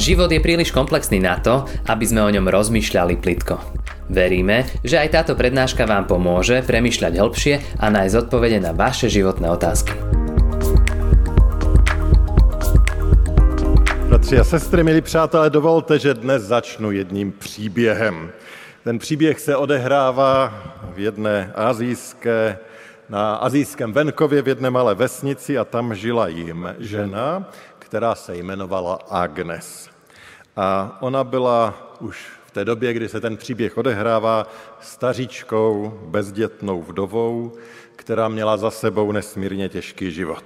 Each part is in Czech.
Život je príliš komplexný na to, aby sme o ňom rozmýšľali plitko. Veríme, že aj táto prednáška vám pomôže premýšľať hĺbšie a nájsť odpovede na vaše životné otázky. Bratři a sestry, milí přátelé, dovolte, že dnes začnu jedním příběhem. Ten příběh se odehrává v jedné azijské, na azijském venkově v jedné malé vesnici a tam žila jim žena, která se jmenovala Agnes. A ona byla už v té době, kdy se ten příběh odehrává, staříčkou, bezdětnou vdovou, která měla za sebou nesmírně těžký život.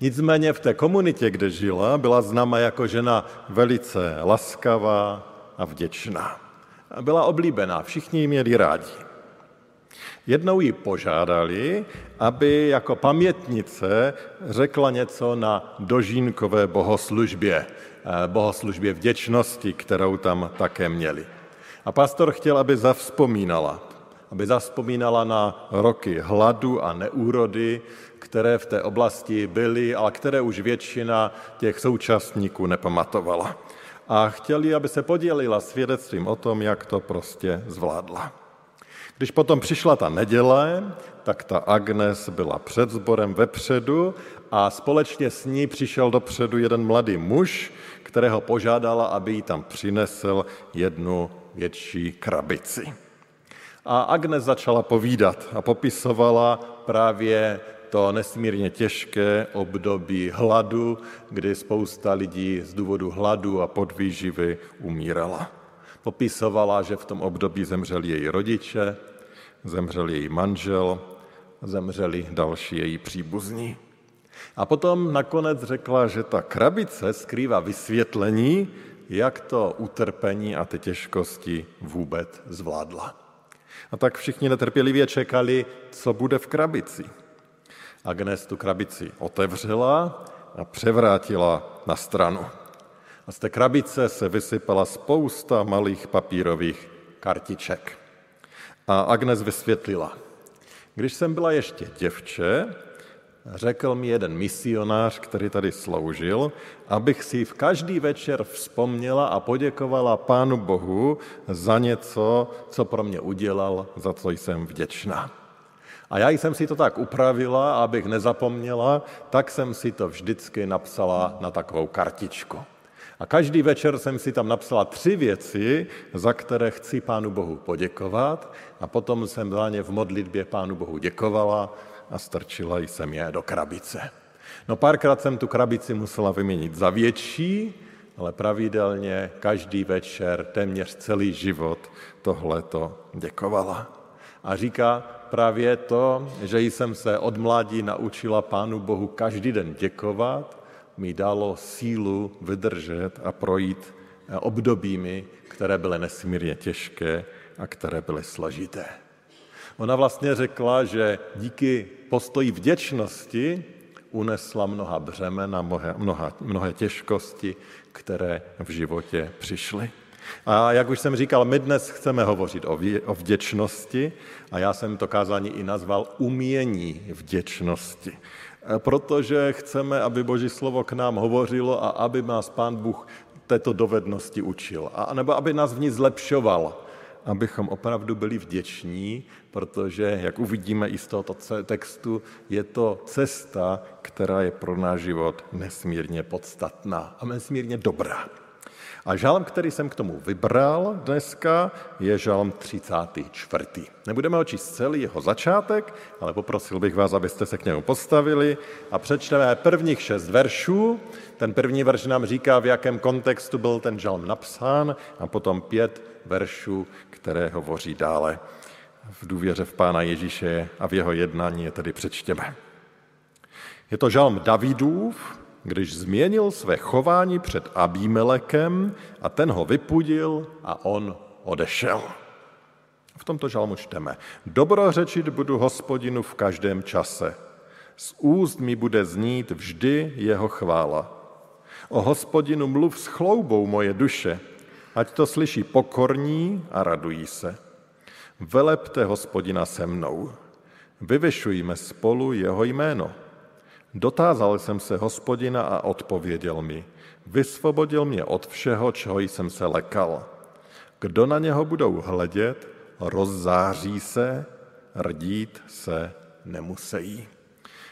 Nicméně v té komunitě, kde žila, byla známa jako žena velice laskavá a vděčná. Byla oblíbená, všichni ji měli rádi. Jednou ji požádali, aby jako pamětnice řekla něco na dožínkové bohoslužbě, bohoslužbě vděčnosti, kterou tam také měli. A pastor chtěl, aby zavzpomínala, aby zavzpomínala na roky hladu a neúrody, které v té oblasti byly, ale které už většina těch současníků nepamatovala. A chtěli, aby se podělila svědectvím o tom, jak to prostě zvládla. Když potom přišla ta neděle, tak ta Agnes byla před sborem vepředu a společně s ní přišel dopředu jeden mladý muž, kterého požádala, aby jí tam přinesl jednu větší krabici. A Agnes začala povídat a popisovala právě to nesmírně těžké období hladu, kdy spousta lidí z důvodu hladu a podvýživy umírala. Popisovala, že v tom období zemřeli její rodiče, zemřel její manžel, zemřeli další její příbuzní. A potom nakonec řekla, že ta krabice skrývá vysvětlení, jak to utrpení a ty těžkosti vůbec zvládla. A tak všichni netrpělivě čekali, co bude v krabici. Agnes tu krabici otevřela a převrátila na stranu. A z té krabice se vysypala spousta malých papírových kartiček. A Agnes vysvětlila. Když jsem byla ještě děvče, řekl mi jeden misionář, který tady sloužil, abych si v každý večer vzpomněla a poděkovala Pánu Bohu za něco, co pro mě udělal, za co jsem vděčná. A já jsem si to tak upravila, abych nezapomněla, tak jsem si to vždycky napsala na takovou kartičku. A každý večer jsem si tam napsala tři věci, za které chci Pánu Bohu poděkovat a potom jsem za ně v modlitbě Pánu Bohu děkovala a strčila jsem je do krabice. No párkrát jsem tu krabici musela vyměnit za větší, ale pravidelně každý večer, téměř celý život tohleto děkovala. A říká právě to, že jsem se od mládí naučila Pánu Bohu každý den děkovat, mi dalo sílu vydržet a projít eh, obdobími, které byly nesmírně těžké a které byly složité. Ona vlastně řekla, že díky postoji vděčnosti unesla mnoha břemena, mnoha, mnoha, mnohé těžkosti, které v životě přišly. A jak už jsem říkal, my dnes chceme hovořit o, vě, o vděčnosti a já jsem to kázání i nazval umění vděčnosti. Protože chceme, aby Boží slovo k nám hovořilo a aby nás Pán Bůh této dovednosti učil. A nebo aby nás v ní zlepšoval, abychom opravdu byli vděční, protože, jak uvidíme i z tohoto textu, je to cesta, která je pro náš život nesmírně podstatná a nesmírně dobrá. A žalm, který jsem k tomu vybral dneska, je žalm 34. Nebudeme očíst celý jeho začátek, ale poprosil bych vás, abyste se k němu postavili a přečteme prvních šest veršů. Ten první verš nám říká, v jakém kontextu byl ten žalm napsán a potom pět veršů, které hovoří dále v důvěře v Pána Ježíše a v jeho jednání je tedy přečtěme. Je to žalm Davidův, když změnil své chování před Abímelekem a ten ho vypudil a on odešel. V tomto žalmu čteme. Dobrořečit budu hospodinu v každém čase. Z úst mi bude znít vždy jeho chvála. O hospodinu mluv s chloubou moje duše, ať to slyší pokorní a radují se. Velepte hospodina se mnou. Vyvyšujme spolu jeho jméno. Dotázal jsem se hospodina a odpověděl mi. Vysvobodil mě od všeho, čeho jsem se lekal. Kdo na něho budou hledět, rozzáří se, rdít se nemusí.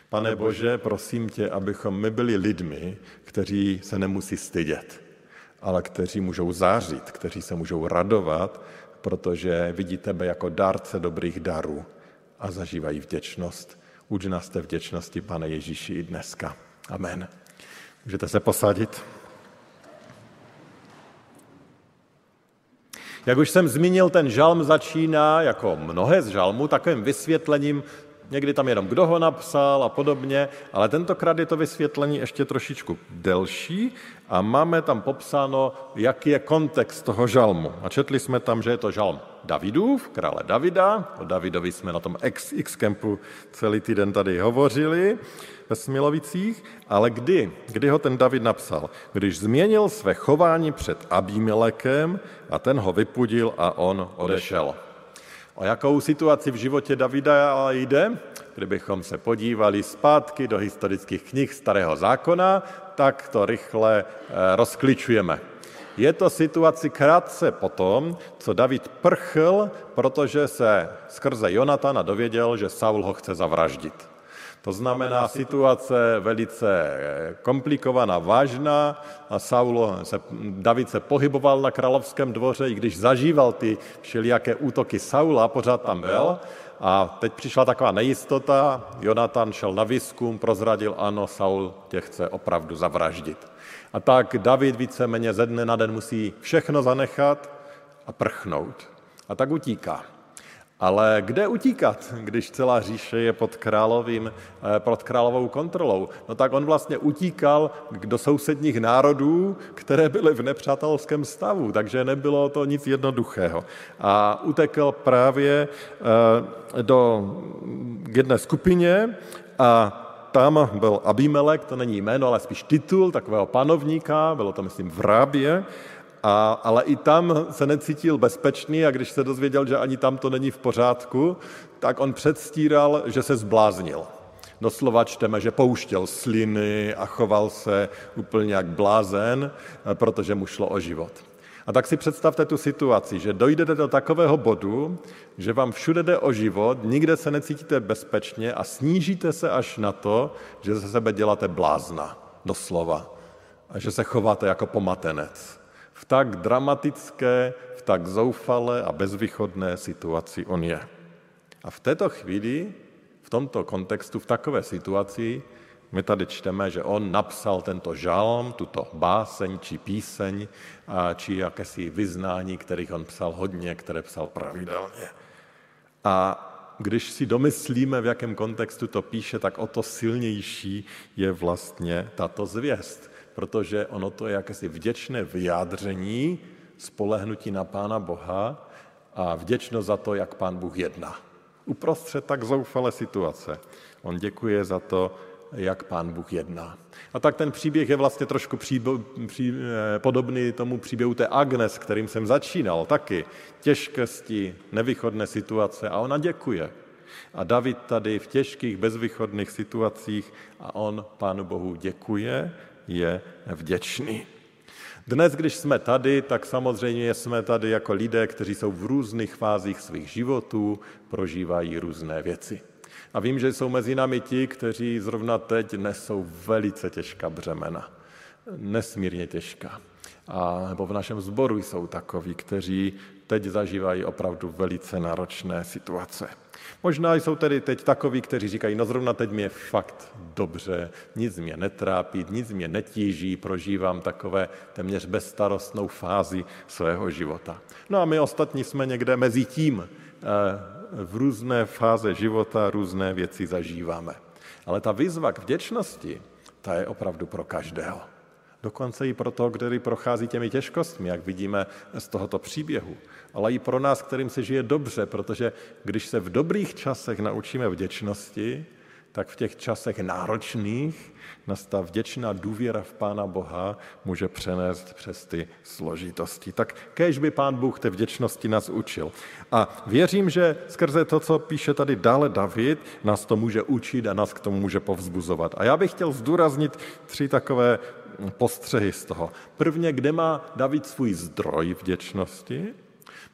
Pane Bože, prosím tě, abychom my byli lidmi, kteří se nemusí stydět, ale kteří můžou zářit, kteří se můžou radovat, protože vidí tebe jako dárce dobrých darů a zažívají vděčnost. Uč nás té vděčnosti, pane Ježíši, i dneska. Amen. Můžete se posadit. Jak už jsem zmínil, ten žalm začíná jako mnohé z žalmů takovým vysvětlením někdy tam jenom kdo ho napsal a podobně, ale tentokrát je to vysvětlení ještě trošičku delší a máme tam popsáno, jaký je kontext toho žalmu. A četli jsme tam, že je to žalm Davidův, krále Davida, o Davidovi jsme na tom X-Campu celý týden tady hovořili ve Smilovicích, ale kdy? Kdy ho ten David napsal? Když změnil své chování před Abimelekem a ten ho vypudil a on odešel. O jakou situaci v životě Davida jde? Kdybychom se podívali zpátky do historických knih Starého zákona, tak to rychle eh, rozkličujeme. Je to situaci krátce potom, co David prchl, protože se skrze Jonatana dověděl, že Saul ho chce zavraždit. To znamená situace velice eh, komplikovaná, vážná a Saul se, David se pohyboval na královském dvoře, i když zažíval ty všelijaké útoky Saula, pořád tam byl. A teď přišla taková nejistota, Jonatan šel na výzkum, prozradil, ano, Saul tě chce opravdu zavraždit. A tak David víceméně ze dne na den musí všechno zanechat a prchnout. A tak utíká. Ale kde utíkat, když celá říše je pod, královým, eh, pod královou kontrolou? No tak on vlastně utíkal do sousedních národů, které byly v nepřátelském stavu, takže nebylo to nic jednoduchého. A utekl právě eh, do jedné skupině a tam byl Abimelek, to není jméno, ale spíš titul takového panovníka, bylo to, myslím, v Rábě, a, ale i tam se necítil bezpečný a když se dozvěděl, že ani tam to není v pořádku, tak on předstíral, že se zbláznil. Doslova čteme, že pouštěl sliny a choval se úplně jak blázen, protože mu šlo o život. A tak si představte tu situaci, že dojdete do takového bodu, že vám všude jde o život, nikde se necítíte bezpečně a snížíte se až na to, že ze sebe děláte blázna, doslova, a že se chováte jako pomatenec v tak dramatické, v tak zoufalé a bezvýchodné situaci on je. A v této chvíli, v tomto kontextu, v takové situaci, my tady čteme, že on napsal tento žalm, tuto báseň či píseň, či jakési vyznání, kterých on psal hodně, které psal pravidelně. A když si domyslíme, v jakém kontextu to píše, tak o to silnější je vlastně tato zvěst protože ono to je jakési vděčné vyjádření spolehnutí na Pána Boha a vděčnost za to, jak Pán Bůh jedná. Uprostřed tak zoufalé situace. On děkuje za to, jak Pán Bůh jedná. A tak ten příběh je vlastně trošku příbo, pří, eh, podobný tomu příběhu té Agnes, kterým jsem začínal, taky těžkosti, nevýchodné situace a ona děkuje. A David tady v těžkých, bezvýchodných situacích a on Pánu Bohu děkuje je vděčný. Dnes, když jsme tady, tak samozřejmě jsme tady jako lidé, kteří jsou v různých fázích svých životů, prožívají různé věci. A vím, že jsou mezi námi ti, kteří zrovna teď nesou velice těžká břemena. Nesmírně těžká. A nebo v našem sboru jsou takoví, kteří teď zažívají opravdu velice náročné situace. Možná jsou tedy teď takoví, kteří říkají, no zrovna teď mi je fakt dobře, nic mě netrápí, nic mě netíží, prožívám takové téměř bezstarostnou fázi svého života. No a my ostatní jsme někde mezi tím, eh, v různé fáze života různé věci zažíváme. Ale ta výzva k vděčnosti, ta je opravdu pro každého. Dokonce i pro toho, který prochází těmi těžkostmi, jak vidíme z tohoto příběhu. Ale i pro nás, kterým se žije dobře, protože když se v dobrých časech naučíme vděčnosti, tak v těch časech náročných nás ta vděčná důvěra v Pána Boha může přenést přes ty složitosti. Tak kež by Pán Bůh té vděčnosti nás učil. A věřím, že skrze to, co píše tady dále David, nás to může učit a nás k tomu může povzbuzovat. A já bych chtěl zdůraznit tři takové postřehy z toho. Prvně, kde má David svůj zdroj vděčnosti,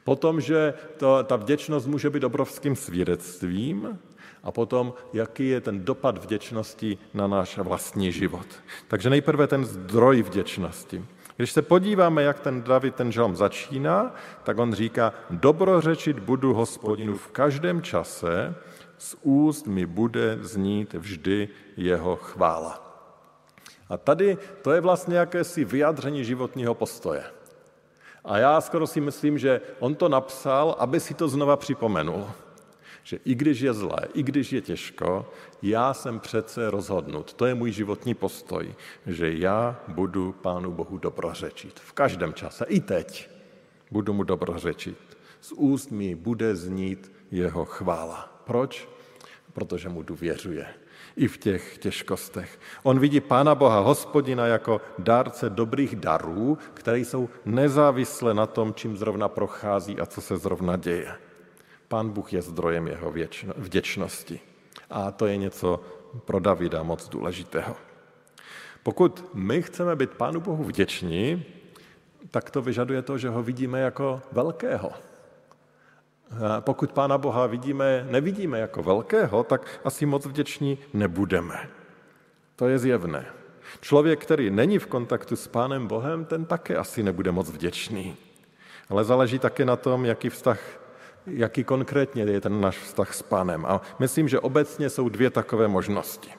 potom, že to, ta vděčnost může být obrovským svědectvím, a potom, jaký je ten dopad vděčnosti na náš vlastní život. Takže nejprve ten zdroj vděčnosti. Když se podíváme, jak ten David ten žalm začíná, tak on říká, dobrořečit budu hospodinu v každém čase, z úst mi bude znít vždy jeho chvála. A tady to je vlastně jakési vyjádření životního postoje. A já skoro si myslím, že on to napsal, aby si to znova připomenul že i když je zlé, i když je těžko, já jsem přece rozhodnut. To je můj životní postoj, že já budu Pánu Bohu dobrořečit. V každém čase, i teď budu mu dobrořečit. Z úst mi bude znít jeho chvála. Proč? Protože mu důvěřuje. I v těch těžkostech. On vidí Pána Boha, hospodina, jako dárce dobrých darů, které jsou nezávislé na tom, čím zrovna prochází a co se zrovna děje. Pán Bůh je zdrojem jeho vděčnosti. A to je něco pro Davida moc důležitého. Pokud my chceme být Pánu Bohu vděční, tak to vyžaduje to, že ho vidíme jako velkého. Pokud Pána Boha vidíme, nevidíme jako velkého, tak asi moc vděční nebudeme. To je zjevné. Člověk, který není v kontaktu s Pánem Bohem, ten také asi nebude moc vděčný. Ale záleží také na tom, jaký vztah jaký konkrétně je ten náš vztah s pánem. A myslím, že obecně jsou dvě takové možnosti.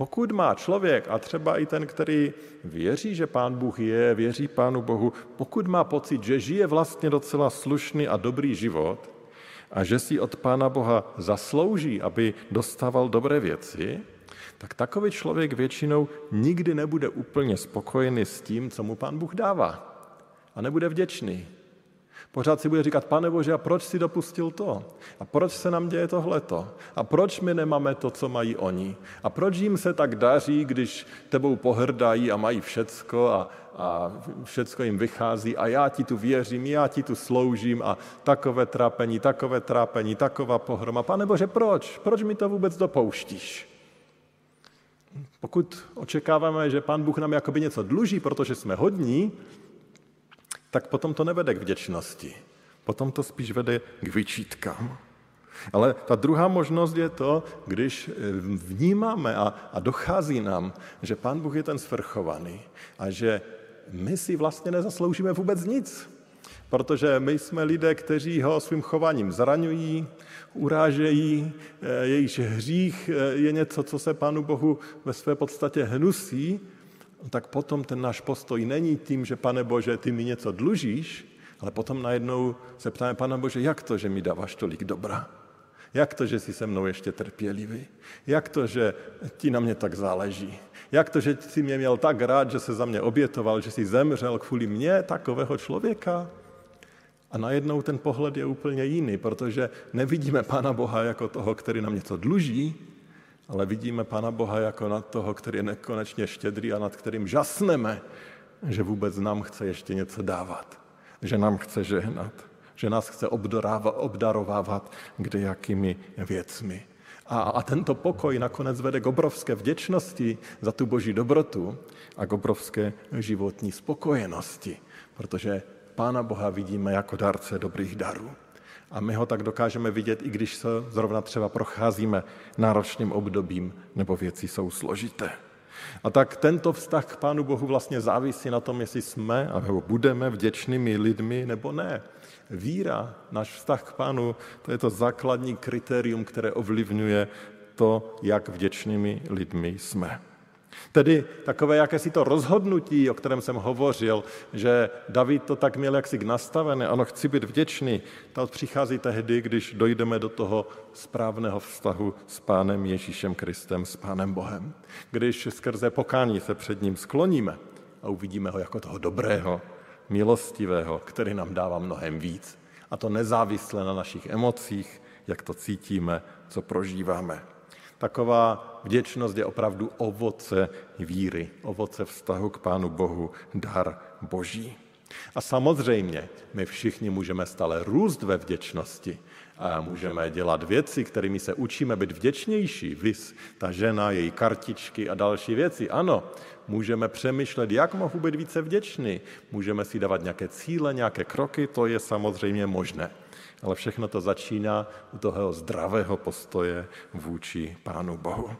Pokud má člověk, a třeba i ten, který věří, že pán Bůh je, věří pánu Bohu, pokud má pocit, že žije vlastně docela slušný a dobrý život a že si od pána Boha zaslouží, aby dostával dobré věci, tak takový člověk většinou nikdy nebude úplně spokojený s tím, co mu pán Bůh dává. A nebude vděčný. Pořád si bude říkat, pane Bože, a proč si dopustil to? A proč se nám děje tohleto? A proč my nemáme to, co mají oni? A proč jim se tak daří, když tebou pohrdají a mají všecko a, a všecko jim vychází a já ti tu věřím, já ti tu sloužím a takové trápení, takové trápení, taková pohroma. Pane Bože, proč? Proč mi to vůbec dopouštíš? Pokud očekáváme, že Pán Bůh nám jakoby něco dluží, protože jsme hodní, tak potom to nevede k vděčnosti. Potom to spíš vede k vyčítkám. Ale ta druhá možnost je to, když eh, vnímáme a, a dochází nám, že Pán Bůh je ten svrchovaný a že my si vlastně nezasloužíme vůbec nic. Protože my jsme lidé, kteří ho svým chováním zraňují, urážejí, eh, jejíž hřích eh, je něco, co se Pánu Bohu ve své podstatě hnusí tak potom ten náš postoj není tím, že pane Bože, ty mi něco dlužíš, ale potom najednou se ptáme, pane Bože, jak to, že mi dáváš tolik dobra? Jak to, že jsi se mnou ještě trpělivý? Jak to, že ti na mě tak záleží? Jak to, že jsi mě měl tak rád, že se za mě obětoval, že jsi zemřel kvůli mě, takového člověka? A najednou ten pohled je úplně jiný, protože nevidíme Pána Boha jako toho, který nám něco dluží, ale vidíme Pana Boha jako nad toho, který je nekonečně štědrý a nad kterým žasneme, že vůbec nám chce ještě něco dávat, že nám chce žehnat, že nás chce obdarovávat kde jakými věcmi. A, a tento pokoj nakonec vede k obrovské vděčnosti za tu boží dobrotu a k obrovské životní spokojenosti, protože Pána Boha vidíme jako dárce dobrých darů. A my ho tak dokážeme vidět, i když se zrovna třeba procházíme náročným obdobím nebo věci jsou složité. A tak tento vztah k Pánu Bohu vlastně závisí na tom, jestli jsme a budeme vděčnými lidmi nebo ne. Víra, náš vztah k Pánu, to je to základní kritérium, které ovlivňuje to, jak vděčnými lidmi jsme. Tedy takové jakési to rozhodnutí, o kterém jsem hovořil, že David to tak měl jaksi nastavené, ano, chci být vděčný, to přichází tehdy, když dojdeme do toho správného vztahu s Pánem Ježíšem Kristem, s Pánem Bohem. Když skrze pokání se před ním skloníme a uvidíme ho jako toho dobrého, milostivého, který nám dává mnohem víc. A to nezávisle na našich emocích, jak to cítíme, co prožíváme. Taková vděčnost je opravdu ovoce víry, ovoce vztahu k Pánu Bohu, dar Boží. A samozřejmě, my všichni můžeme stále růst ve vděčnosti a můžeme dělat věci, kterými se učíme být vděčnější. Vys, ta žena, její kartičky a další věci. Ano, můžeme přemýšlet, jak mohu být více vděčný. Můžeme si dávat nějaké cíle, nějaké kroky, to je samozřejmě možné. Ale všechno to začíná u toho zdravého postoje vůči Pánu Bohu.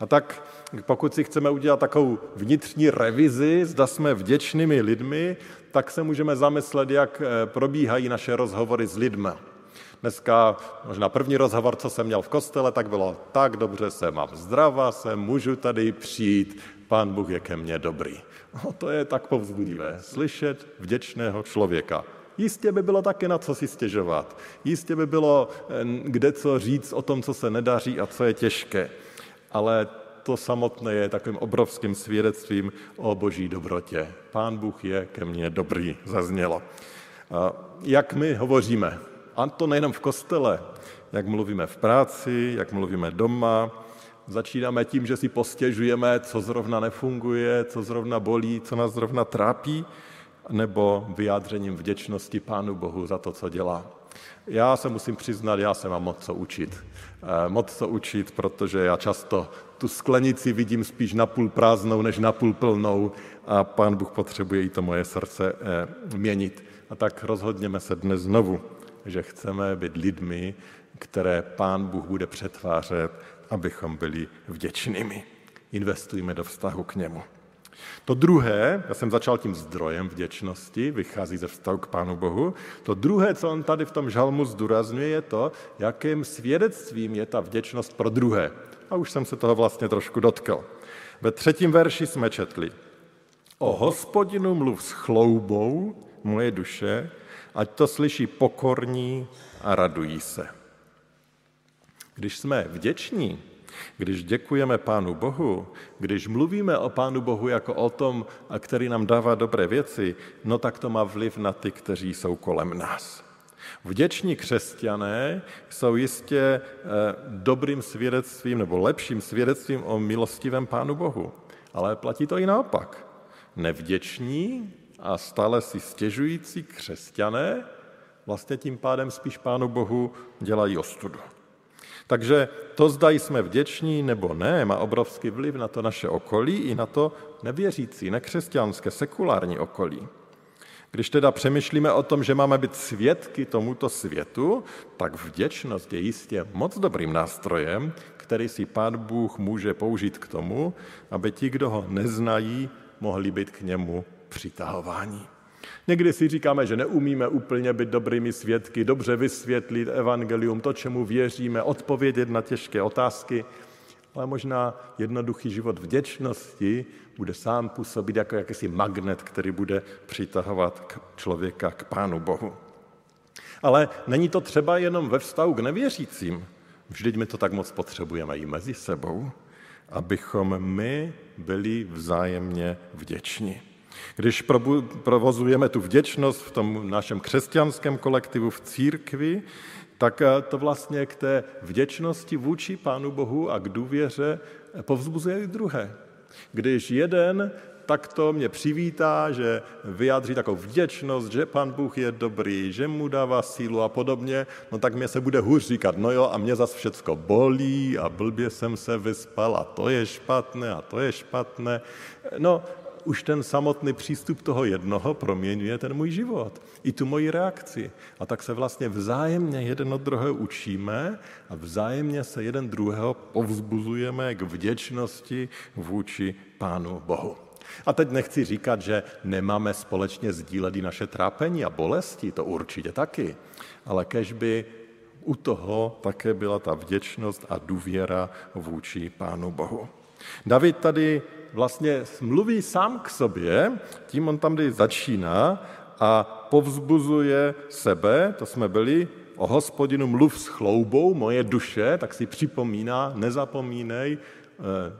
A tak pokud si chceme udělat takovou vnitřní revizi, zda jsme vděčnými lidmi, tak se můžeme zamyslet, jak eh, probíhají naše rozhovory s lidmi. Dneska možná první rozhovor, co jsem měl v kostele, tak bylo tak dobře se mám zdrava, se můžu tady přijít, pán Bůh je ke mně dobrý. No, to je tak povzbudivé, slyšet vděčného člověka. Jistě by bylo taky na co si stěžovat. Jistě by bylo eh, kde co říct o tom, co se nedaří a co je těžké. Ale to samotné je takovým obrovským svědectvím o boží dobrotě. Pán Bůh je ke mně dobrý, zaznělo. Jak my hovoříme? A to nejenom v kostele, jak mluvíme v práci, jak mluvíme doma, Začínáme tím, že si postěžujeme, co zrovna nefunguje, co zrovna bolí, co nás zrovna trápí, nebo vyjádřením vděčnosti Pánu Bohu za to, co dělá. Já se musím přiznat, já se mám moc co učit. Eh, moc co učit, protože já často tu sklenici vidím spíš napůl prázdnou, než napůl plnou a Pán Bůh potřebuje i to moje srdce eh, měnit. A tak rozhodněme se dnes znovu, že chceme být lidmi, které Pán Bůh bude přetvářet, abychom byli vděčnými. Investujme do vztahu k němu. To druhé, já jsem začal tím zdrojem vděčnosti, vychází ze vztahu k Pánu Bohu. To druhé, co on tady v tom žalmu zdůrazňuje, je to, jakým svědectvím je ta vděčnost pro druhé. A už jsem se toho vlastně trošku dotkl. Ve třetím verši jsme četli. O hospodinu mluv s chloubou moje duše, ať to slyší pokorní a radují se. Když jsme vděční, když děkujeme Pánu Bohu, když mluvíme o Pánu Bohu jako o tom, který nám dává dobré věci, no tak to má vliv na ty, kteří jsou kolem nás. Vděční křesťané jsou jistě eh, dobrým svědectvím nebo lepším svědectvím o milostivém Pánu Bohu. Ale platí to i naopak. Nevděční a stále si stěžující křesťané vlastně tím pádem spíš Pánu Bohu dělají ostudu. Takže to, zda jsme vděční nebo ne, má obrovský vliv na to naše okolí i na to nevěřící, nekřesťanské, sekulární okolí. Když teda přemýšlíme o tom, že máme být svědky tomuto světu, tak vděčnost je jistě moc dobrým nástrojem, který si Pán Bůh může použít k tomu, aby ti, kdo ho neznají, mohli být k němu přitahováni. Někdy si říkáme, že neumíme úplně být dobrými svědky, dobře vysvětlit evangelium, to, čemu věříme, odpovědět na těžké otázky, ale možná jednoduchý život vděčnosti bude sám působit jako jakýsi magnet, který bude přitahovat člověka k Pánu Bohu. Ale není to třeba jenom ve vztahu k nevěřícím. Vždyť my to tak moc potřebujeme i mezi sebou, abychom my byli vzájemně vděční. Když provozujeme tu vděčnost v tom našem křesťanském kolektivu v církvi, tak eh, to vlastně k té vděčnosti vůči Pánu Bohu a k důvěře povzbuzuje i druhé. Když jeden tak to mě přivítá, že vyjádří takovou vděčnost, že pan Bůh je dobrý, že mu dává sílu a podobně, no tak mě se bude hůř říkat, no jo, a mě zas všecko bolí a blbě jsem se vyspal a to je špatné a to je špatné. No, už ten samotný přístup toho jednoho proměňuje ten můj život, i tu moji reakci. A tak se vlastně vzájemně jeden od druhého učíme a vzájemně se jeden druhého povzbuzujeme k vděčnosti vůči Pánu Bohu. A teď nechci říkat, že nemáme společně sdílet i naše trápení a bolesti, to určitě taky, ale kež by u toho také byla ta vděčnost a důvěra vůči Pánu Bohu. David tady vlastně mluví sám k sobě, tím on tam začíná a povzbuzuje sebe, to jsme byli, o hospodinu mluv s chloubou moje duše, tak si připomíná, nezapomínej eh,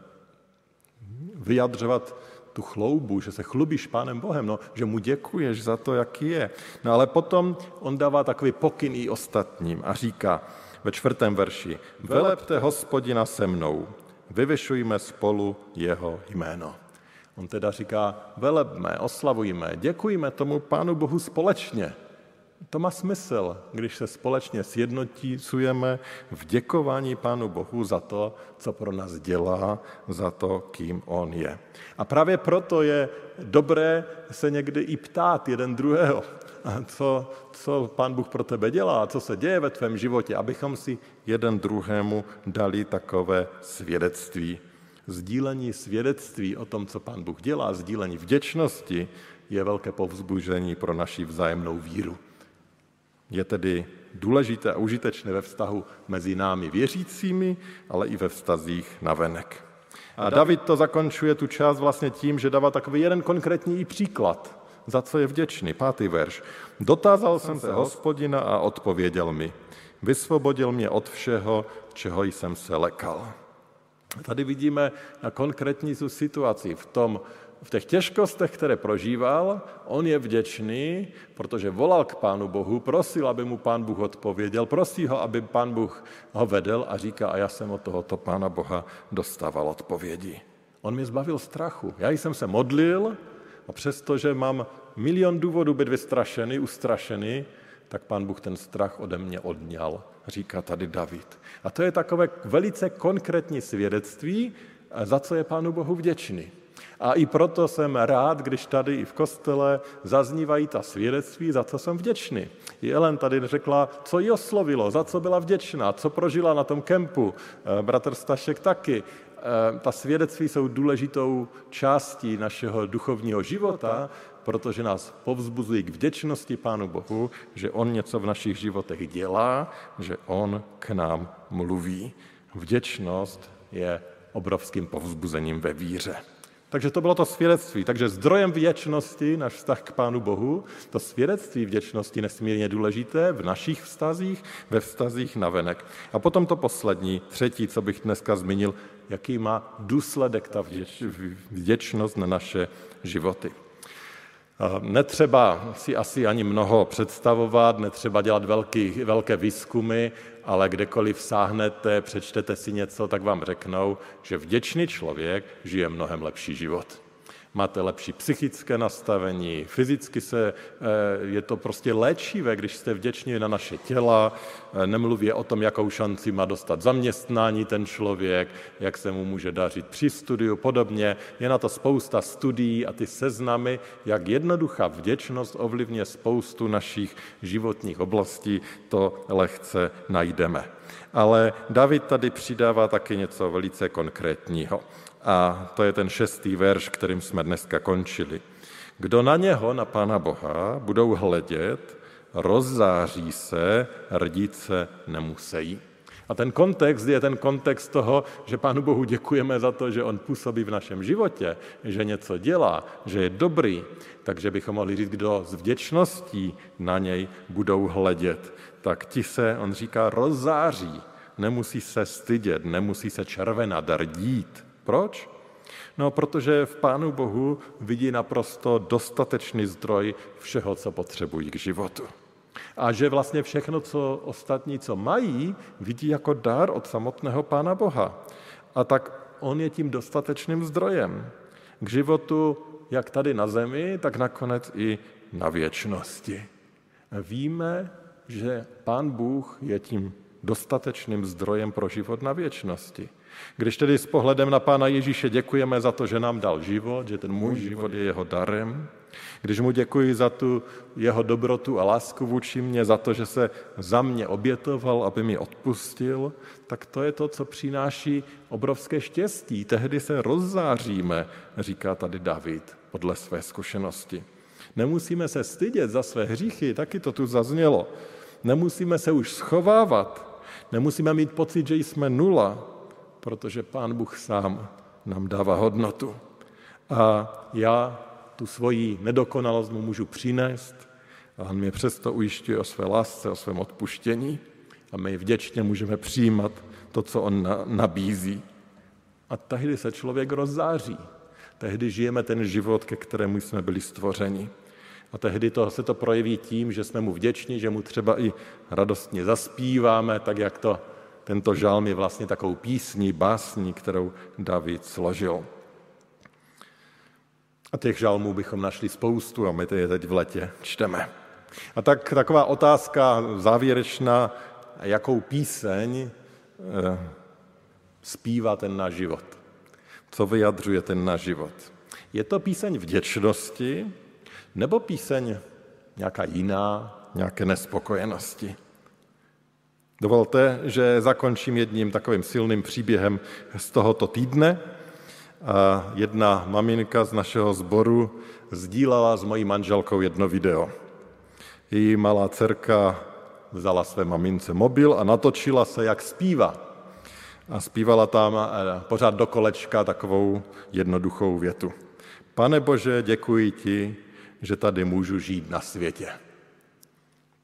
vyjadřovat tu chloubu, že se chlubíš Pánem Bohem, no, že mu děkuješ za to, jaký je. No ale potom on dává takový pokyn i ostatním a říká, ve čtvrtém verši. Velepte hospodina se mnou, vyvyšujme spolu jeho jméno. On teda říká, velebme, oslavujme, děkujme tomu Pánu Bohu společně. To má smysl, když se společně sjednotícujeme v děkování Pánu Bohu za to, co pro nás dělá, za to, kým On je. A právě proto je dobré se někdy i ptát jeden druhého, co, co Pán Bůh pro tebe dělá, co se děje ve tvém životě, abychom si jeden druhému dali takové svědectví. Sdílení svědectví o tom, co Pán Bůh dělá, sdílení vděčnosti je velké povzbužení pro naši vzájemnou víru. Je tedy důležité a užitečné ve vztahu mezi námi věřícími, ale i ve vztazích na venek. A David to zakončuje tu část vlastně tím, že dává takový jeden konkrétní příklad, za co je vděčný. Pátý verš. Dotázal jsem se hospodina a odpověděl mi. Vysvobodil mě od všeho, čeho jsem se lekal. Tady vidíme na konkrétní situaci v tom, v těch těžkostech, které prožíval, on je vděčný, protože volal k Pánu Bohu, prosil, aby mu Pán Bůh odpověděl, prosí ho, aby Pán Bůh ho vedl a říká, a já jsem od tohoto Pána Boha dostával odpovědi. On mě zbavil strachu. Já jsem se modlil a přesto, že mám milion důvodů být vystrašený, ustrašený, tak Pán Bůh ten strach ode mě odňal, říká tady David. A to je takové velice konkrétní svědectví, za co je Pánu Bohu vděčný. A i proto jsem rád, když tady i v kostele zaznívají ta svědectví, za co jsem vděčný. I Ellen tady řekla, co ji oslovilo, za co byla vděčná, co prožila na tom kempu. Eh, bratr Stašek taky. Eh, ta svědectví jsou důležitou částí našeho duchovního života, protože nás povzbuzují k vděčnosti Pánu Bohu, že On něco v našich životech dělá, že On k nám mluví. Vděčnost je obrovským povzbuzením ve víře. Takže to bylo to svědectví. Takže zdrojem vděčnosti, náš vztah k Pánu Bohu, to svědectví vděčnosti nesmírně důležité v našich vztazích, ve vztazích na venek. A potom to poslední, třetí, co bych dneska zmínil, jaký má důsledek ta vděčnost na naše životy. Netřeba si asi ani mnoho představovat, netřeba dělat velký, velké výzkumy, ale kdekoliv sáhnete, přečtete si něco, tak vám řeknou, že vděčný člověk žije mnohem lepší život máte lepší psychické nastavení, fyzicky se, eh, je to prostě léčivé, když jste vděční na naše těla, eh, nemluví o tom, jakou šanci má dostat zaměstnání ten člověk, jak se mu může dařit při studiu, podobně. Je na to spousta studií a ty seznamy, jak jednoduchá vděčnost ovlivňuje spoustu našich životních oblastí, to lehce najdeme. Ale David tady přidává taky něco velice konkrétního. A to je ten šestý verš, kterým jsme dneska končili. Kdo na něho, na Pána Boha, budou hledět, rozzáří se, rdít se nemusí. A ten kontext je ten kontext toho, že Pánu Bohu děkujeme za to, že On působí v našem životě, že něco dělá, že je dobrý. Takže bychom mohli říct, kdo s vděčností na něj budou hledět, tak ti se, on říká, rozzáří. Nemusí se stydět, nemusí se červenat, rdít. Proč? No, protože v Pánu Bohu vidí naprosto dostatečný zdroj všeho, co potřebují k životu. A že vlastně všechno, co ostatní, co mají, vidí jako dar od samotného Pána Boha. A tak on je tím dostatečným zdrojem k životu, jak tady na zemi, tak nakonec i na věčnosti. Víme, že Pán Bůh je tím dostatečným zdrojem pro život na věčnosti. Když tedy s pohledem na Pána Ježíše děkujeme za to, že nám dal život, že ten můj život je jeho darem, když mu děkuji za tu jeho dobrotu a lásku vůči mě, za to, že se za mě obětoval, aby mi odpustil, tak to je to, co přináší obrovské štěstí. Tehdy se rozzáříme, říká tady David podle své zkušenosti. Nemusíme se stydět za své hříchy, taky to tu zaznělo. Nemusíme se už schovávat, nemusíme mít pocit, že jsme nula, protože Pán Bůh sám nám dává hodnotu. A já tu svoji nedokonalost mu můžu přinést a on mě přesto ujišťuje o své lásce, o svém odpuštění a my vděčně můžeme přijímat to, co on nabízí. A tehdy se člověk rozzáří. Tehdy žijeme ten život, ke kterému jsme byli stvořeni. A tehdy to, se to projeví tím, že jsme mu vděční, že mu třeba i radostně zaspíváme, tak jak to tento žalm je vlastně takovou písní, básní, kterou David složil. A těch žalmů bychom našli spoustu a my je teď v letě čteme. A tak taková otázka závěrečná, jakou píseň eh, zpívá ten náš život. Co vyjadřuje ten náš život. Je to píseň vděčnosti nebo píseň nějaká jiná, nějaké nespokojenosti? Dovolte, že zakončím jedním takovým silným příběhem z tohoto týdne. Jedna maminka z našeho sboru sdílala s mojí manželkou jedno video. Její malá dcerka vzala své mamince mobil a natočila se, jak zpívá. A zpívala tam eh, pořád do kolečka takovou jednoduchou větu. Pane Bože, děkuji ti, že tady můžu žít na světě.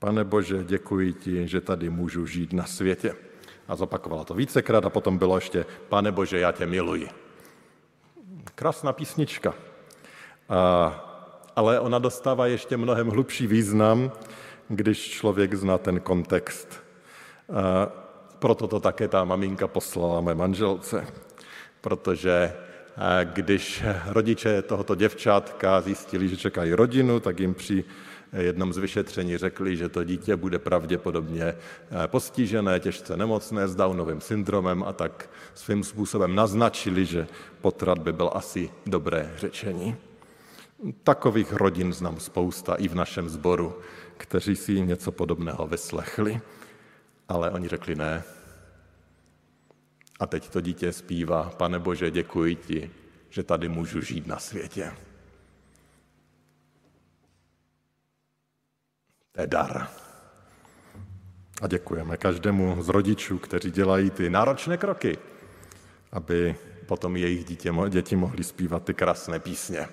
Pane Bože, děkuji ti, že tady můžu žít na světě. A zopakovala to vícekrát a potom bylo ještě, pane Bože, já tě miluji. Krásná písnička. A, ale ona dostává ještě mnohem hlubší význam, když člověk zná ten kontext. A proto to také ta maminka poslala mé manželce, protože když rodiče tohoto děvčátka zjistili, že čekají rodinu, tak jim při jednom z vyšetření řekli, že to dítě bude pravděpodobně postižené, těžce nemocné s Downovým syndromem a tak svým způsobem naznačili, že potrat by byl asi dobré řečení. Takových rodin znám spousta i v našem sboru, kteří si něco podobného vyslechli, ale oni řekli ne. A teď to dítě zpívá, pane Bože, děkuji ti, že tady můžu žít na světě. To je dar. A děkujeme každému z rodičů, kteří dělají ty náročné kroky, aby potom jejich dítě, děti mohly zpívat ty krásné písně.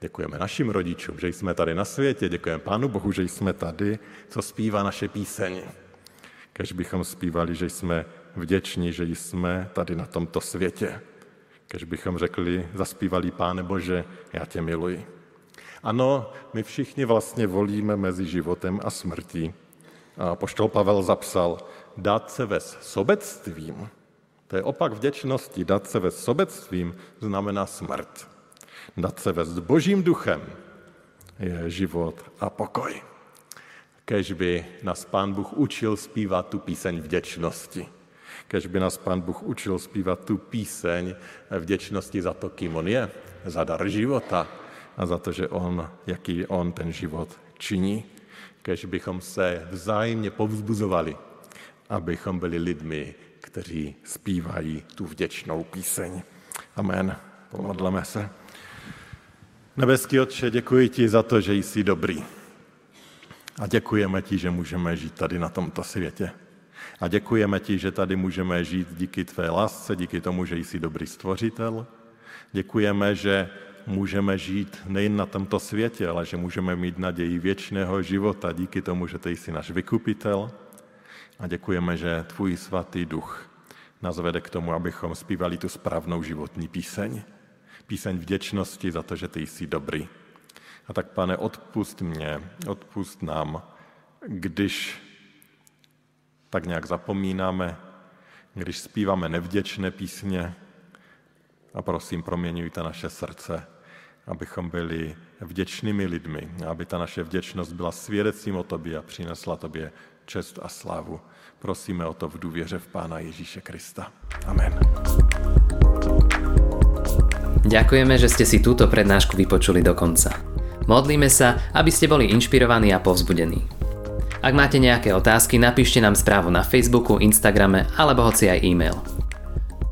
Děkujeme našim rodičům, že jsme tady na světě, děkujeme Pánu Bohu, že jsme tady, co zpívá naše píseň. Kež bychom zpívali, že jsme vděční, že jsme tady na tomto světě. Kež bychom řekli, zaspívali Páne Bože, já tě miluji. Ano, my všichni vlastně volíme mezi životem a smrtí. A poštol Pavel zapsal, dát se ve sobectvím, to je opak vděčnosti, dát se ve sobectvím znamená smrt. Dát se ve s božím duchem je život a pokoj. Kež by nás Pán Bůh učil zpívat tu píseň vděčnosti. Kež by nás Pán Bůh učil zpívat tu píseň vděčnosti za to, kým On je, za dar života a za to, že On, jaký On ten život činí. Kež bychom se vzájemně povzbuzovali, abychom byli lidmi, kteří zpívají tu vděčnou píseň. Amen. Pomodleme se. Nebeský Otče, děkuji ti za to, že jsi dobrý. A děkujeme ti, že můžeme žít tady na tomto světě. A děkujeme ti, že tady můžeme žít díky tvé lásce, díky tomu, že jsi dobrý stvořitel. Děkujeme, že můžeme žít nejen na tomto světě, ale že můžeme mít naději věčného života díky tomu, že ty jsi náš vykupitel. A děkujeme, že tvůj svatý duch nás vede k tomu, abychom zpívali tu správnou životní píseň. Píseň vděčnosti za to, že ty jsi dobrý. A tak, pane, odpust mě, odpust nám, když tak nějak zapomínáme, když zpíváme nevděčné písně a prosím, proměňujte naše srdce, abychom byli vděčnými lidmi, aby ta naše vděčnost byla svědecím o tobě a přinesla tobě čest a slávu. Prosíme o to v důvěře v Pána Ježíše Krista. Amen. Ďakujeme, že ste si túto prednášku vypočuli do konca. Modlíme sa, aby ste boli inšpirovaní a povzbudení. Ak máte nejaké otázky, napíšte nám správu na Facebooku, Instagrame alebo hoci aj e-mail.